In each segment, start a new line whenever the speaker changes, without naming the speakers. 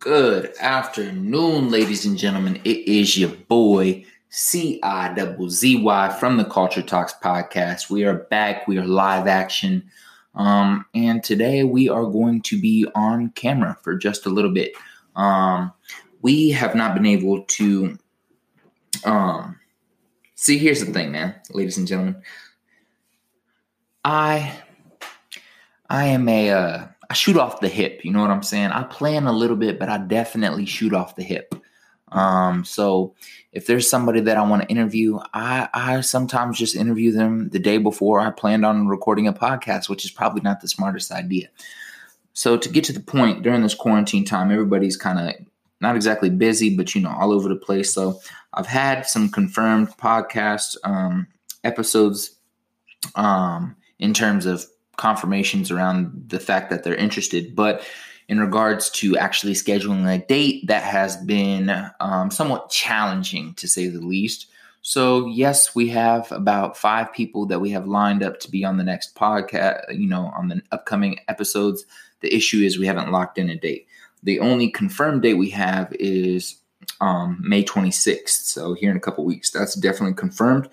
Good afternoon, ladies and gentlemen. It is your boy CIZY from the Culture Talks podcast. We are back. We are live action. Um, and today we are going to be on camera for just a little bit. Um, we have not been able to um, see. Here's the thing, man, ladies and gentlemen. I I am a uh, I shoot off the hip. You know what I'm saying? I plan a little bit, but I definitely shoot off the hip. Um, so if there's somebody that I want to interview, I, I sometimes just interview them the day before I planned on recording a podcast, which is probably not the smartest idea. So to get to the point, during this quarantine time, everybody's kind of not exactly busy, but you know, all over the place. So I've had some confirmed podcast um, episodes um, in terms of confirmations around the fact that they're interested. But in regards to actually scheduling a date, that has been um, somewhat challenging to say the least. So, yes, we have about five people that we have lined up to be on the next podcast, you know, on the upcoming episodes. The issue is we haven't locked in a date. The only confirmed date we have is um, May 26th. So, here in a couple weeks, that's definitely confirmed.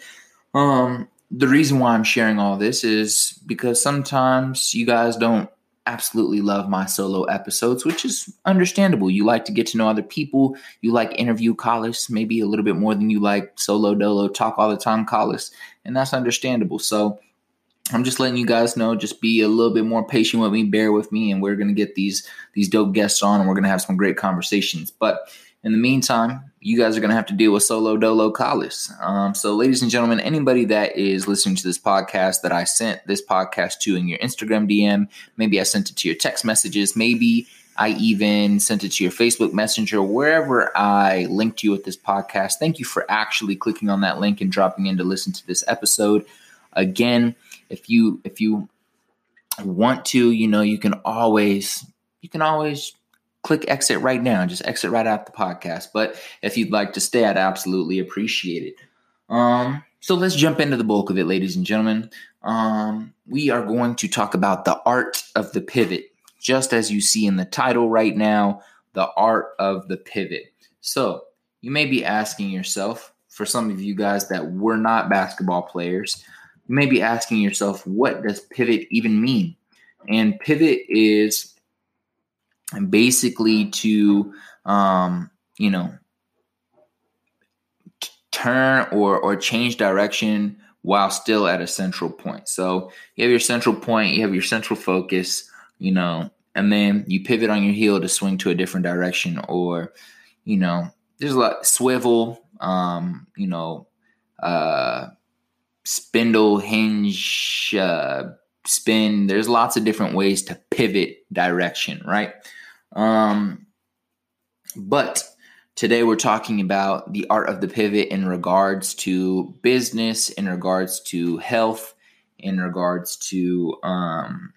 Um, the reason why I'm sharing all this is because sometimes you guys don't absolutely love my solo episodes, which is understandable. You like to get to know other people. You like interview Collis, maybe a little bit more than you like solo dolo talk all the time Collis, and that's understandable. So I'm just letting you guys know. Just be a little bit more patient with me, bear with me, and we're gonna get these these dope guests on, and we're gonna have some great conversations. But in the meantime, you guys are going to have to deal with solo dolo Collis. Um, so, ladies and gentlemen, anybody that is listening to this podcast that I sent this podcast to in your Instagram DM, maybe I sent it to your text messages, maybe I even sent it to your Facebook Messenger, wherever I linked you with this podcast. Thank you for actually clicking on that link and dropping in to listen to this episode. Again, if you if you want to, you know, you can always you can always click exit right now. and Just exit right out the podcast. But if you'd like to stay, I'd absolutely appreciate it. Um, so let's jump into the bulk of it, ladies and gentlemen. Um, we are going to talk about the art of the pivot, just as you see in the title right now, the art of the pivot. So you may be asking yourself, for some of you guys that were not basketball players, you may be asking yourself, what does pivot even mean? And pivot is and basically to um, you know t- turn or or change direction while still at a central point. So you have your central point, you have your central focus, you know, and then you pivot on your heel to swing to a different direction, or you know, there's a lot swivel, um, you know, uh, spindle, hinge, uh, spin. There's lots of different ways to pivot direction, right? Um, but today we're talking about the art of the pivot in regards to business, in regards to health, in regards to um,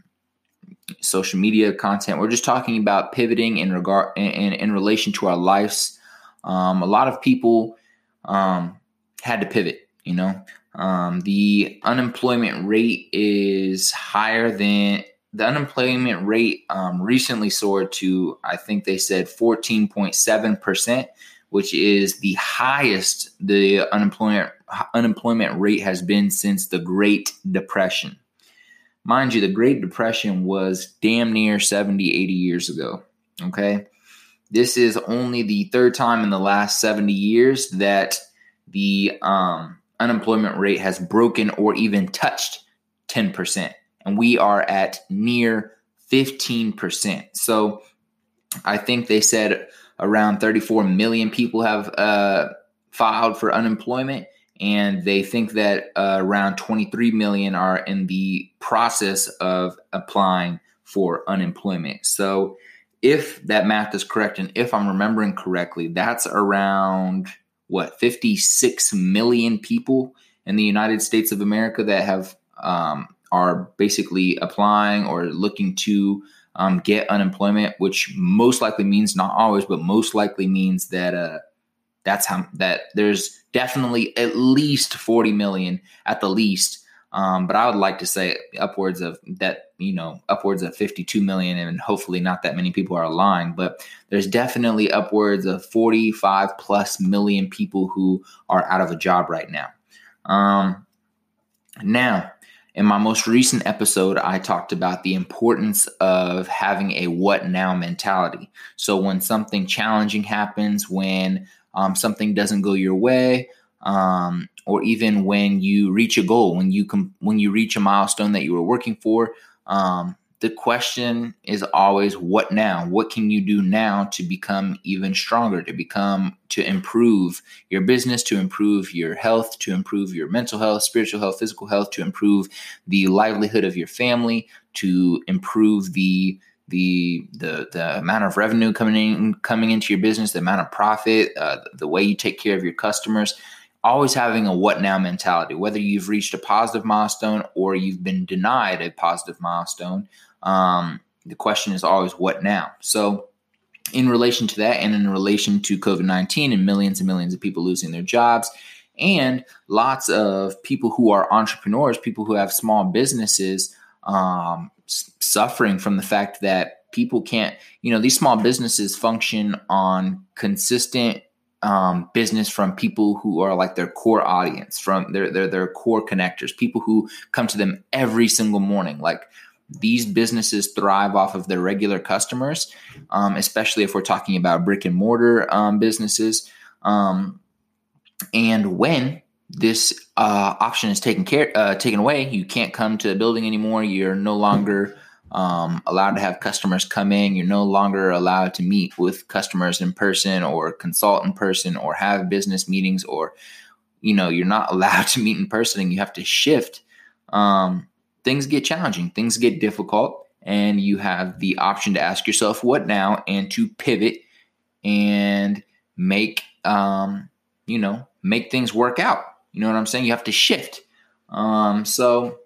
social media content. We're just talking about pivoting in regard in, in relation to our lives. Um, a lot of people um, had to pivot. You know, um, the unemployment rate is higher than the unemployment rate um, recently soared to, I think they said 14.7%, which is the highest the unemployment unemployment rate has been since the Great Depression. Mind you, the Great Depression was damn near 70, 80 years ago. Okay. This is only the third time in the last 70 years that the um, unemployment rate has broken or even touched 10% and we are at near 15%. So I think they said around 34 million people have uh, filed for unemployment, and they think that uh, around 23 million are in the process of applying for unemployment. So if that math is correct, and if I'm remembering correctly, that's around what 56 million people in the United States of America that have um, are basically applying or looking to um, get unemployment, which most likely means not always, but most likely means that uh, that's how that there's definitely at least 40 million at the least. Um, but I would like to say upwards of that, you know, upwards of 52 million, and hopefully not that many people are lying, but there's definitely upwards of 45 plus million people who are out of a job right now. Um, now, in my most recent episode, I talked about the importance of having a what now mentality. So when something challenging happens, when um, something doesn't go your way, um, or even when you reach a goal, when you com- when you reach a milestone that you were working for, um, the question is always what now? What can you do now to become even stronger, to become, to improve your business, to improve your health, to improve your mental health, spiritual health, physical health, to improve the livelihood of your family, to improve the the the the amount of revenue coming in coming into your business, the amount of profit, uh, the way you take care of your customers always having a what now mentality, whether you've reached a positive milestone or you've been denied a positive milestone. Um, the question is always what now? So, in relation to that, and in relation to COVID 19 and millions and millions of people losing their jobs, and lots of people who are entrepreneurs, people who have small businesses, um, suffering from the fact that people can't, you know, these small businesses function on consistent um, business from people who are like their core audience, from their, their their core connectors, people who come to them every single morning. Like these businesses thrive off of their regular customers, um, especially if we're talking about brick and mortar um, businesses. Um, and when this uh, option is taken care uh, taken away, you can't come to the building anymore. You're no longer um, allowed to have customers come in. You're no longer allowed to meet with customers in person or consult in person or have business meetings or, you know, you're not allowed to meet in person and you have to shift. Um, things get challenging, things get difficult, and you have the option to ask yourself, what now? And to pivot and make, um, you know, make things work out. You know what I'm saying? You have to shift. Um, so,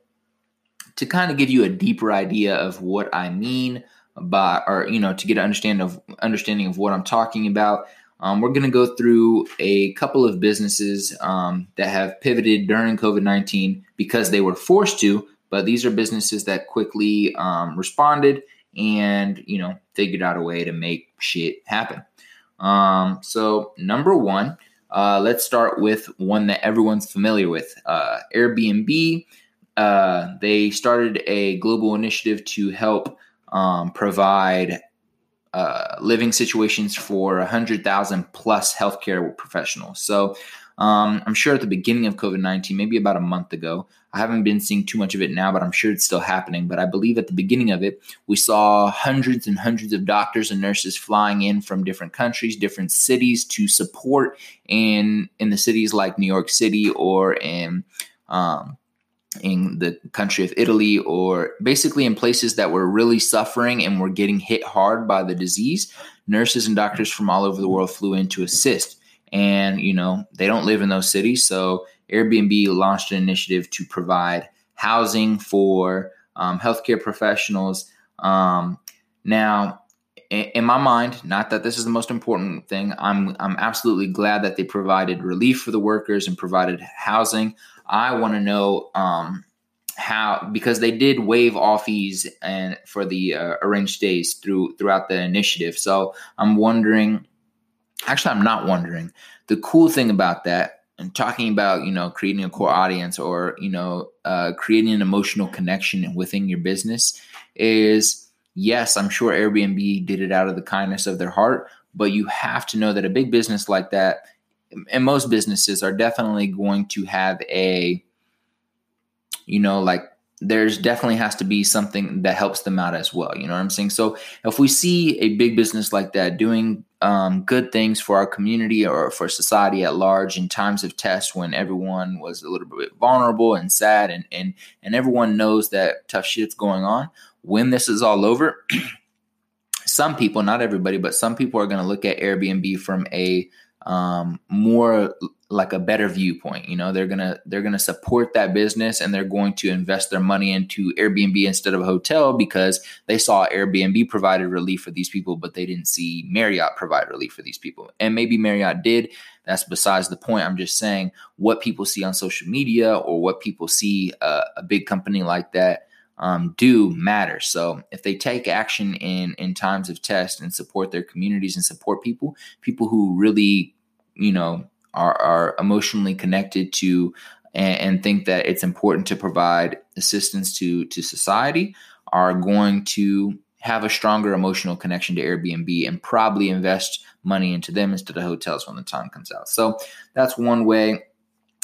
to kind of give you a deeper idea of what I mean by, or you know, to get an understand of understanding of what I'm talking about. Um, we're going to go through a couple of businesses um, that have pivoted during COVID 19 because they were forced to, but these are businesses that quickly um, responded and, you know, figured out a way to make shit happen. Um, so, number one, uh, let's start with one that everyone's familiar with uh, Airbnb uh, they started a global initiative to help um, provide uh, living situations for 100,000 plus healthcare professionals. So um, I'm sure at the beginning of COVID 19, maybe about a month ago, I haven't been seeing too much of it now, but I'm sure it's still happening. But I believe at the beginning of it, we saw hundreds and hundreds of doctors and nurses flying in from different countries, different cities to support in in the cities like New York City or in um, in the country of Italy or basically in places that were really suffering and were getting hit hard by the disease, nurses and doctors from all over the world flew in to assist. And, you know, they don't live in those cities. So Airbnb launched an initiative to provide housing for um, healthcare professionals. Um, now, in my mind, not that this is the most important thing, I'm I'm absolutely glad that they provided relief for the workers and provided housing. I want to know um, how because they did waive all fees and for the uh, arranged days through throughout the initiative. So I'm wondering. Actually, I'm not wondering. The cool thing about that and talking about you know creating a core audience or you know uh, creating an emotional connection within your business is yes i'm sure airbnb did it out of the kindness of their heart but you have to know that a big business like that and most businesses are definitely going to have a you know like there's definitely has to be something that helps them out as well you know what i'm saying? So if we see a big business like that doing um, good things for our community or for society at large in times of test when everyone was a little bit vulnerable and sad and and and everyone knows that tough shit's going on when this is all over some people not everybody but some people are going to look at airbnb from a um, more like a better viewpoint. You know, they're gonna they're gonna support that business and they're going to invest their money into Airbnb instead of a hotel because they saw Airbnb provided relief for these people, but they didn't see Marriott provide relief for these people. And maybe Marriott did. That's besides the point. I'm just saying what people see on social media or what people see uh, a big company like that um, do matter. So if they take action in in times of test and support their communities and support people, people who really, you know, are, are emotionally connected to and, and think that it's important to provide assistance to to society, are going to have a stronger emotional connection to Airbnb and probably invest money into them instead of hotels when the time comes out. So that's one way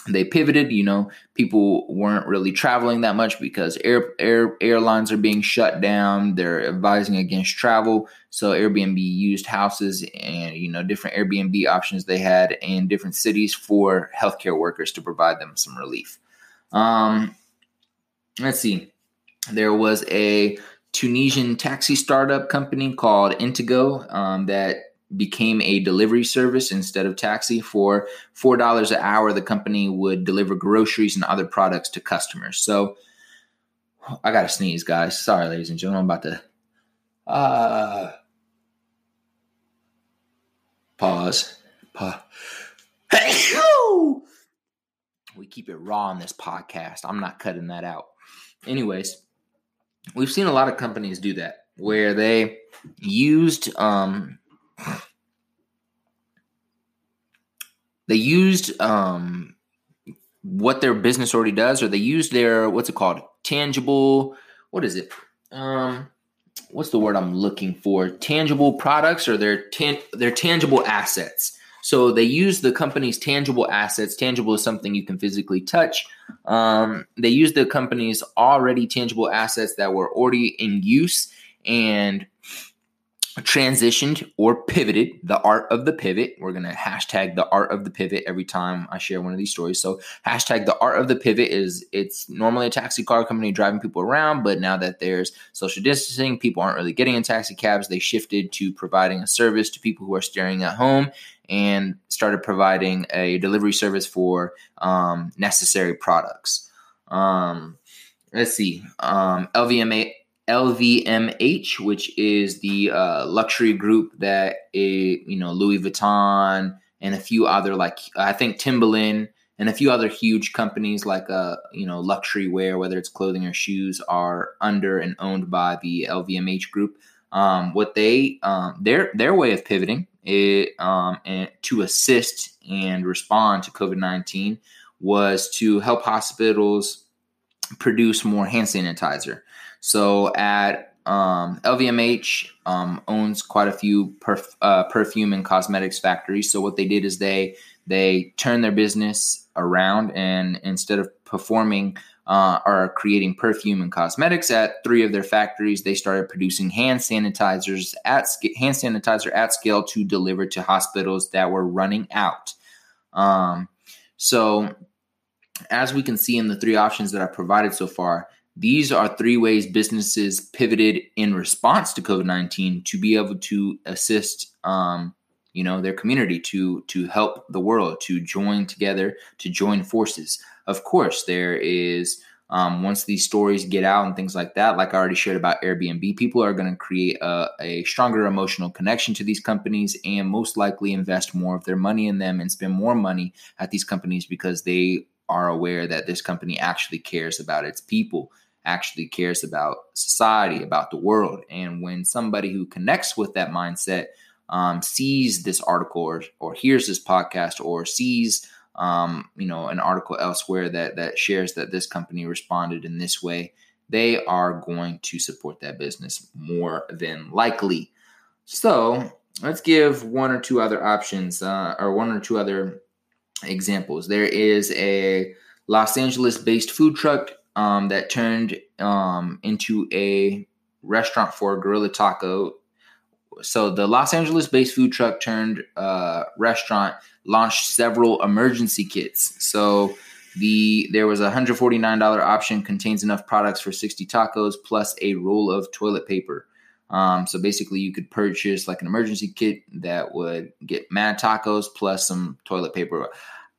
they pivoted you know people weren't really traveling that much because air, air airlines are being shut down. They're advising against travel. So airbnb used houses and you know different airbnb options they had in different cities for healthcare workers to provide them some relief. Um let's see. There was a tunisian taxi startup company called Intigo um, that became a delivery service instead of taxi. For four dollars an hour the company would deliver groceries and other products to customers. So i gotta sneeze guys. Sorry ladies and gentlemen i'm about to uh pause. Pause we keep it raw on this podcast. I'm not cutting that out. Anyways we've seen a lot of companies do that where they used um they used um, what their business already does, or they used their what's it called, tangible. What is it? Um, what's the word I'm looking for? Tangible products or their tan- their tangible assets. So they use the company's tangible assets. Tangible is something you can physically touch. Um, they use the company's already tangible assets that were already in use and transitioned or pivoted the art of the pivot. We're going to hashtag the art of the pivot every time i share one of these stories. So hashtag the art of the pivot is it's normally a taxi car company driving people around but now that there's social distancing people aren't really getting in taxi cabs they shifted to providing a service to people who are staying at home and started providing a delivery service for um, necessary products. Um, let's see. Um, lvma LVMH, which is the uh, luxury group that is, you know Louis Vuitton and a few other like I think Timberland and a few other huge companies like uh you know luxury wear, whether it's clothing or shoes, are under and owned by the LVMH group. Um, what they um, their their way of pivoting it, um, and to assist and respond to COVID nineteen was to help hospitals produce more hand sanitizer. So at um, LVMH um, owns quite a few perf- uh, perfume and cosmetics factories. So what they did is they they turned their business around and instead of performing uh, or creating perfume and cosmetics at three of their factories, they started producing hand sanitizers at hand sanitizer at scale to deliver to hospitals that were running out. Um, so as we can see in the three options that I've provided so far, these are three ways businesses pivoted in response to COVID nineteen to be able to assist, um, you know, their community to to help the world to join together to join forces. Of course, there is um, once these stories get out and things like that, like I already shared about Airbnb, people are going to create a, a, stronger emotional connection to these companies and most likely invest more of their money in them and spend more money at these companies because they are aware that this company actually cares about its people actually cares about society, about the world. And when somebody who connects with that mindset um, sees this article or, or hears this podcast or sees um, you know an article elsewhere that that shares that this company responded in this way, they are going to support that business more than likely. So let's give one or two other options uh, or one or two other examples. There is a Los Angeles based food truck um, that turned um, into a restaurant for Guerrilla Taco. So the Los Angeles-based food truck turned uh, restaurant launched several emergency kits. So the there was a hundred forty nine dollar option contains enough products for sixty tacos plus a roll of toilet paper. Um, so basically, you could purchase like an emergency kit that would get mad tacos plus some toilet paper.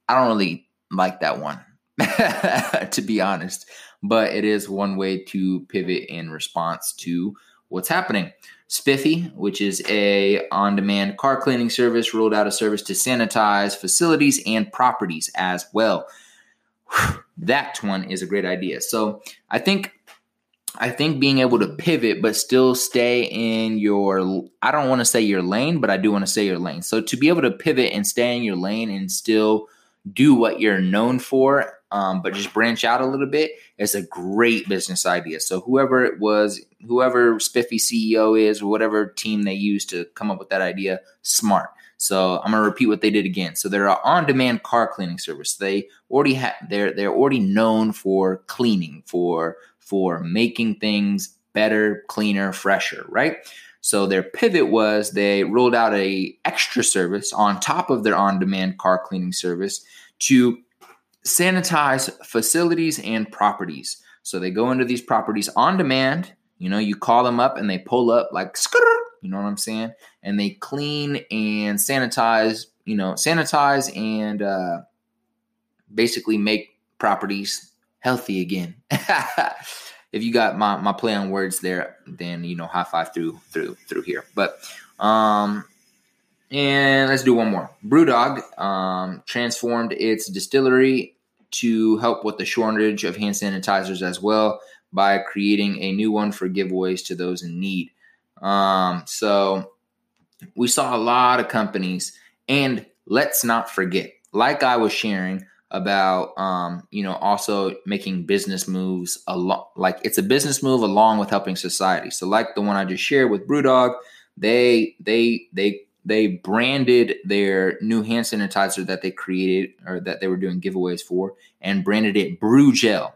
I don't really like that one, to be honest, but it is one way to pivot in response to what's happening. Spiffy, which is a on-demand car cleaning service, rolled out a service to sanitize facilities and properties as well. that one is a great idea. So I think I think being able to pivot but still stay in your I don't want to say your lane, but I do want to say your lane. So to be able to pivot and stay in your lane and still do what you're known for, um, but just branch out a little bit It's a great business idea. So whoever it was, whoever Spiffy CEO is, or whatever team they use to come up with that idea, smart. So I'm gonna repeat what they did again. So they're an on-demand car cleaning service. They already have they're they're already known for cleaning, for for making things better, cleaner, fresher, right? So their pivot was they rolled out a extra service on top of their on-demand car cleaning service to sanitize facilities and properties. So they go into these properties on demand. You know, you call them up and they pull up like, you know what I'm saying? And they clean and sanitize, you know, sanitize and uh, basically make properties healthy again. if you got my, my play on words there, then you know high five through through through here. But um and let's do one more. BrewDog um, transformed its distillery to help with the shortage of hand sanitizers as well by creating a new one for giveaways to those in need. Um, so we saw a lot of companies, and let's not forget, like I was sharing about, um, you know, also making business moves along, like it's a business move along with helping society. So, like the one I just shared with BrewDog, they they they they branded their new hand sanitizer that they created or that they were doing giveaways for and branded it brew gel.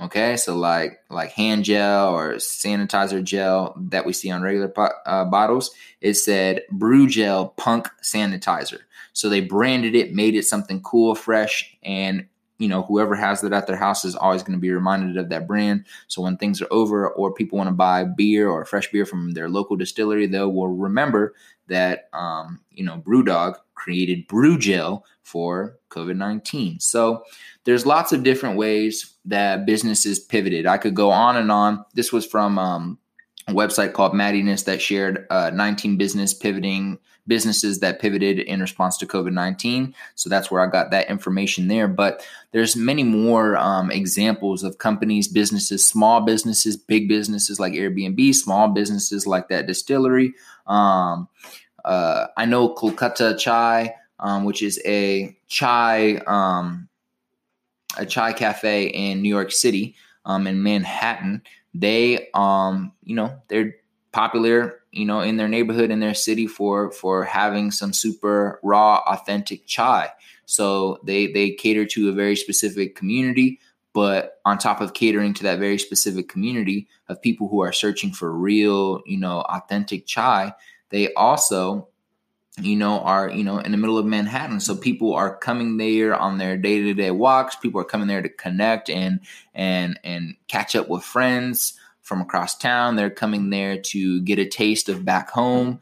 Okay so like like hand gel or sanitizer gel that we see on regular uh, bottles. It said brew gel punk sanitizer. So they branded it made it something cool fresh and you know, whoever has it at their house is always going to be reminded of that brand. So when things are over or people want to buy beer or fresh beer from their local distillery, they will remember that, um, you know, BrewDog created Brew Gel for COVID 19. So there's lots of different ways that businesses pivoted. I could go on and on. This was from um, website called Maddyness that shared uh, 19 business pivoting businesses that pivoted in response to COVID 19. So that's where I got that information there. But there's many more um, examples of companies, businesses, small businesses, big businesses like Airbnb, small businesses like that distillery. Um, uh, I know Kolkata Chai, um, which is a chai um, a chai cafe in New York City, um, in Manhattan. They, um, you know, they're popular you know in their neighborhood in their city for for having some super raw authentic chai. So they they cater to a very specific community but on top of catering to that very specific community of people who are searching for real you know authentic chai they also you know are you know in the middle of manhattan so people are coming there on their day-to-day walks people are coming there to connect and and and catch up with friends from across town. They're coming there to get a taste of back home.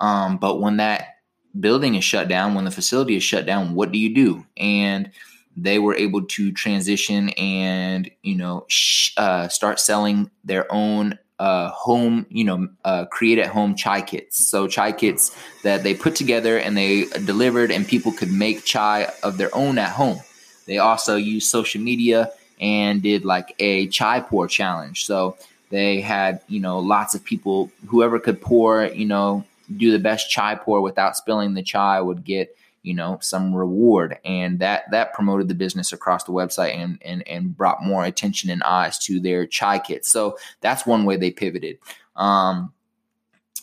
Um, but when that building is shut down, when the facility is shut down, what do you do? And they were able to transition and you know sh- uh, start selling their own uh, home, you know, uh, create at home chai kits. So chai kits that they put together and they delivered, and people could make chai of their own at home. They also used social media and did like a chai pour challenge. So they had, you know, lots of people, whoever could pour, you know, do the best chai pour without spilling the chai would get, you know, some reward. And that that promoted the business across the website and and and brought more attention and eyes to their chai kit So that's one way they pivoted. Um,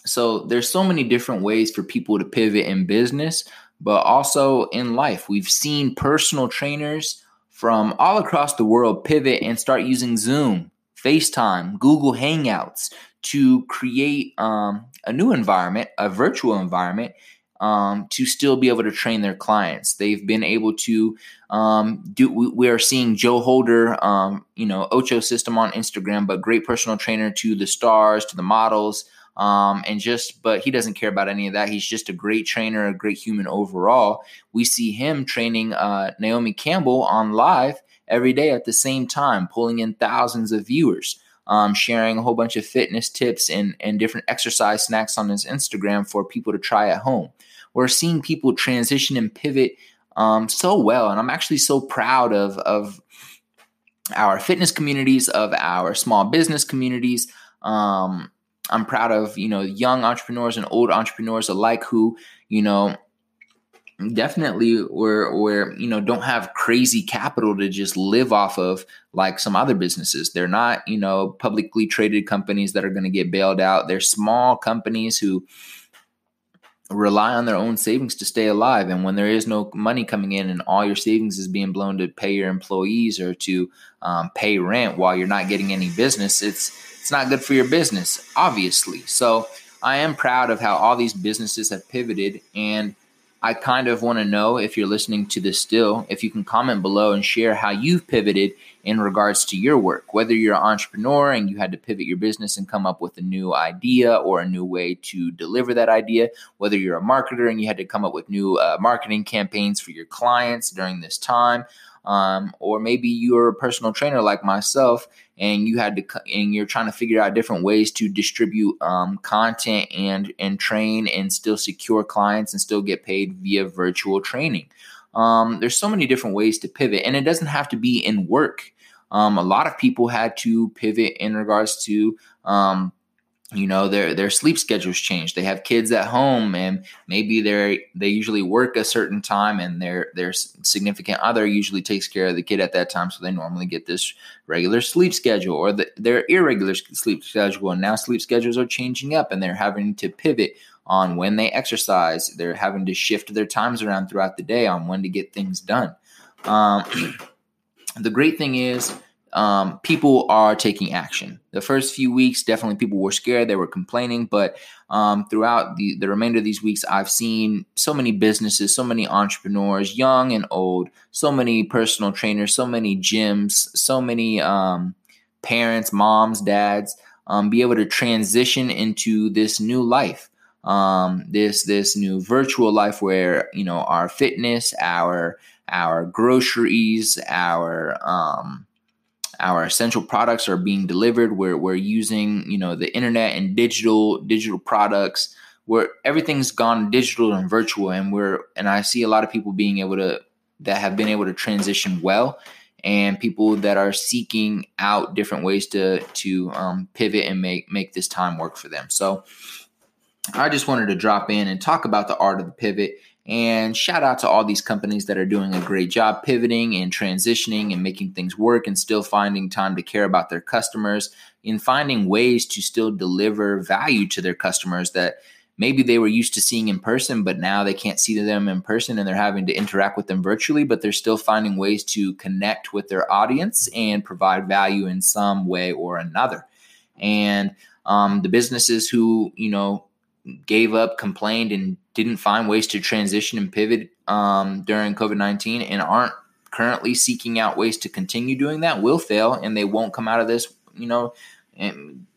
so there's so many different ways for people to pivot in business, but also in life. We've seen personal trainers from all across the world pivot and start using Zoom FaceTime, Google Hangouts to create um, a new environment, a virtual environment, um, to still be able to train their clients. They've been able to um, do. We, are seeing Joe Holder, um, you know, Ocho System on Instagram, but great personal trainer to the stars, to the models. Um, and just, but he doesn't care about any of that. He's just a great trainer, a great human overall. We see him training uh, Naomi Campbell on live every day at the same time, pulling in thousands of viewers. Um, sharing a whole bunch of fitness tips and, and different exercise snacks on his Instagram for people to try at home. We're seeing people transition and pivot um, so well, and I'm actually so proud of of our fitness communities, of our small business communities. Um, I'm proud of you know young entrepreneurs and old entrepreneurs alike who you know definitely where where you know don't have crazy capital to just live off of like some other businesses. They're not you know publicly traded companies that are going to get bailed out. They're small companies who rely on their own savings to stay alive. And when there is no money coming in and all your savings is being blown to pay your employees or to um, pay rent while you're not getting any business it's it's not good for your business obviously. So i am proud of how all these businesses have pivoted and I kind of want to know if you're listening to this still, if you can comment below and share how you've pivoted in regards to your work. Whether you're an entrepreneur and you had to pivot your business and come up with a new idea or a new way to deliver that idea, whether you're a marketer and you had to come up with new uh, marketing campaigns for your clients during this time, um, or maybe you're a personal trainer like myself and you had to and you're trying to figure out different ways to distribute um, content and and train and still secure clients and still get paid via virtual training. Um, there's so many different ways to pivot and it doesn't have to be in work. Um, a lot of people had to pivot in regards to um, you know their their sleep schedules change. They have kids at home and maybe they're they usually work a certain time and their their significant other usually takes care of the kid at that time. So they normally get this regular sleep schedule or the, their irregular sleep schedule. And now sleep schedules are changing up and they're having to pivot on when they exercise. They're having to shift their times around throughout the day on when to get things done. Um, the great thing is um, people are taking action. The first few weeks, definitely people were scared, they were complaining, but um, throughout the, the remainder of these weeks, I've seen so many businesses, so many entrepreneurs, young and old, so many personal trainers, so many gyms, so many um, parents, moms, dads, um, be able to transition into this new life. Um, this this new virtual life where you know our fitness, our our groceries, our um, our essential products are being delivered. We're, we're using you know the internet and digital digital products. Where everything's gone digital and virtual and we're and i see a lot of people being able to that have been able to transition well and people that are seeking out different ways to to um, pivot and make make this time work for them. So i just wanted to drop in and talk about the art of the pivot and shout out to all these companies that are doing a great job pivoting and transitioning and making things work and still finding time to care about their customers in finding ways to still deliver value to their customers that maybe they were used to seeing in person, but now they can't see them in person and they're having to interact with them virtually, but they're still finding ways to connect with their audience and provide value in some way or another. And um, the businesses who, you know, gave up, complained, and didn't find ways to transition and pivot um, during COVID 19 and aren't currently seeking out ways to continue doing that will fail and they won't come out of this, you know,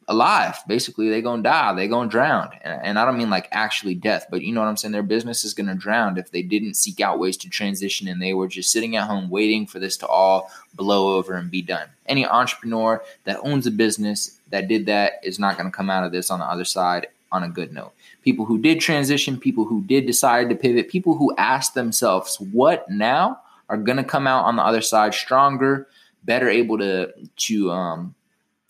alive. Basically, they're going to die, they're going to drown. And, and I don't mean like actually death, but you know what I'm saying? Their business is going to drown if they didn't seek out ways to transition and they were just sitting at home waiting for this to all blow over and be done. Any entrepreneur that owns a business that did that is not going to come out of this on the other side on a good note. People who did transition, people who did decide to pivot, people who asked themselves, what now, are going to come out on the other side stronger, better able to, to, um,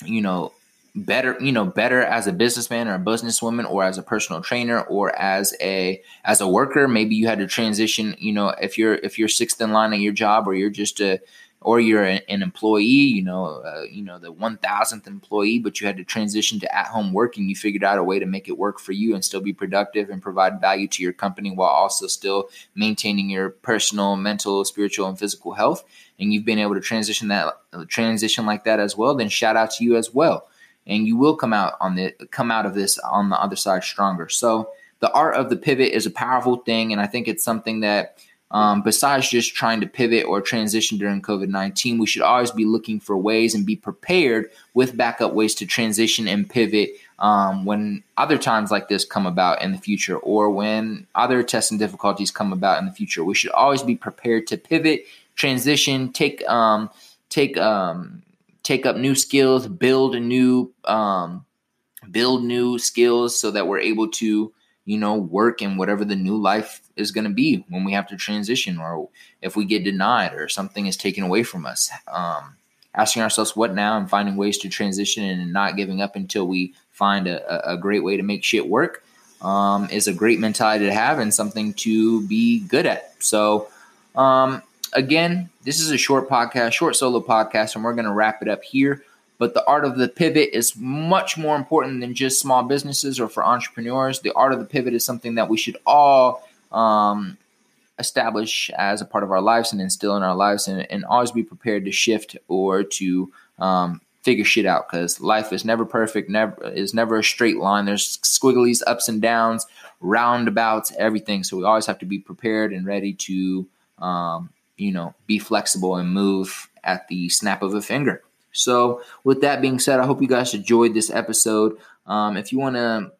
you know, better you know better as a businessman or a businesswoman or as a personal trainer or as a as a worker? Maybe you had to transition you know if you're if you're sixth in line at your job or you're just a or you're an, employee, you know, uh, you know the one thousandth employee, but you had to transition to at home working. You figured out a way to make it work for you and still be productive and provide value to your company while also still maintaining your personal, mental, spiritual, and physical health. And you've been able to transition that uh, transition like that as well. Then shout out to you as well, and you will come out on the come out of this on the other side stronger. So the art of the pivot is a powerful thing, and I think it's something that um, besides just trying to pivot or transition during COVID 19, we should always be looking for ways and be prepared with backup ways to transition and pivot um, when other times like this come about in the future or when other tests and difficulties come about in the future. We should always be prepared to pivot, transition, take, um, take, um, take up new skills, build a new, um, build new skills so that we're able to you know, work in whatever the new life is going to be when we have to transition or if we get denied or something is taken away from us. Um, asking ourselves what now and finding ways to transition and not giving up until we find a, a great way to make shit work um, is a great mentality to have and something to be good at. So, um, again, this is a short podcast, short solo podcast, and we're going to wrap it up here. But the art of the pivot is much more important than just small businesses or for entrepreneurs. The art of the pivot is something that we should all um, establish as a part of our lives and instill in our lives and, and always be prepared to shift or to um, figure shit out because life is never perfect, never is never a straight line. There's squigglies, ups and downs, roundabouts, everything. So we always have to be prepared and ready to, um, you know, be flexible and move at the snap of a finger. So, with that being said, I hope you guys enjoyed this episode. Um, if you want to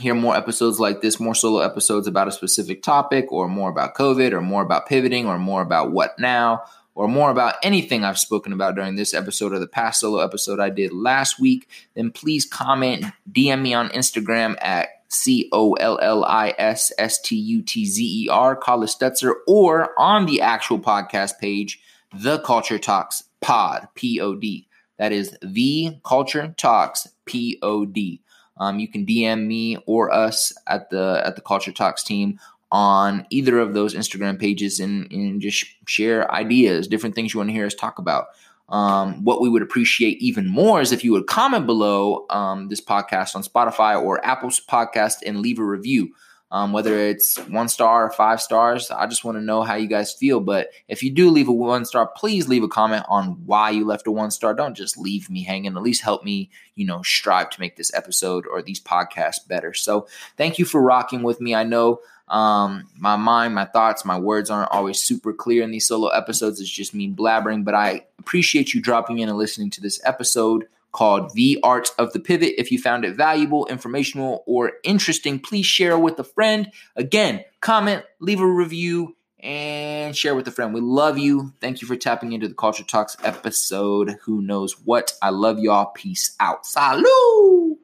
hear more episodes like this, more solo episodes about a specific topic, or more about COVID, or more about pivoting, or more about what now, or more about anything I've spoken about during this episode or the past solo episode I did last week, then please comment, DM me on Instagram at C O L L I S S T U T Z E R, Collis Stutzer, or on the actual podcast page, The Culture Talks Pod, P O D. That is the Culture Talks Pod. Um, you can DM me or us at the at the Culture Talks team on either of those Instagram pages and, and just share ideas, different things you want to hear us talk about. Um, what we would appreciate even more is if you would comment below um, this podcast on Spotify or Apple's podcast and leave a review um, whether it's one star or five stars. I just want to know how you guys feel. But if you do leave a one star, please leave a comment on why you left a one star. Don't just leave me hanging. At least help me, you know, strive to make this episode or these podcasts better. So thank you for rocking with me. I know um, my mind, my thoughts, my words aren't always super clear in these solo episodes. It's just me blabbering, but I appreciate you dropping in and listening to this episode called The Art of the Pivot. If you found it valuable, informational, or interesting, please share with a friend. Again, comment, leave a review, and share with a friend. We love you. Thank you for tapping into the Culture Talks episode. Who knows what? I love y'all. Peace out. Salud.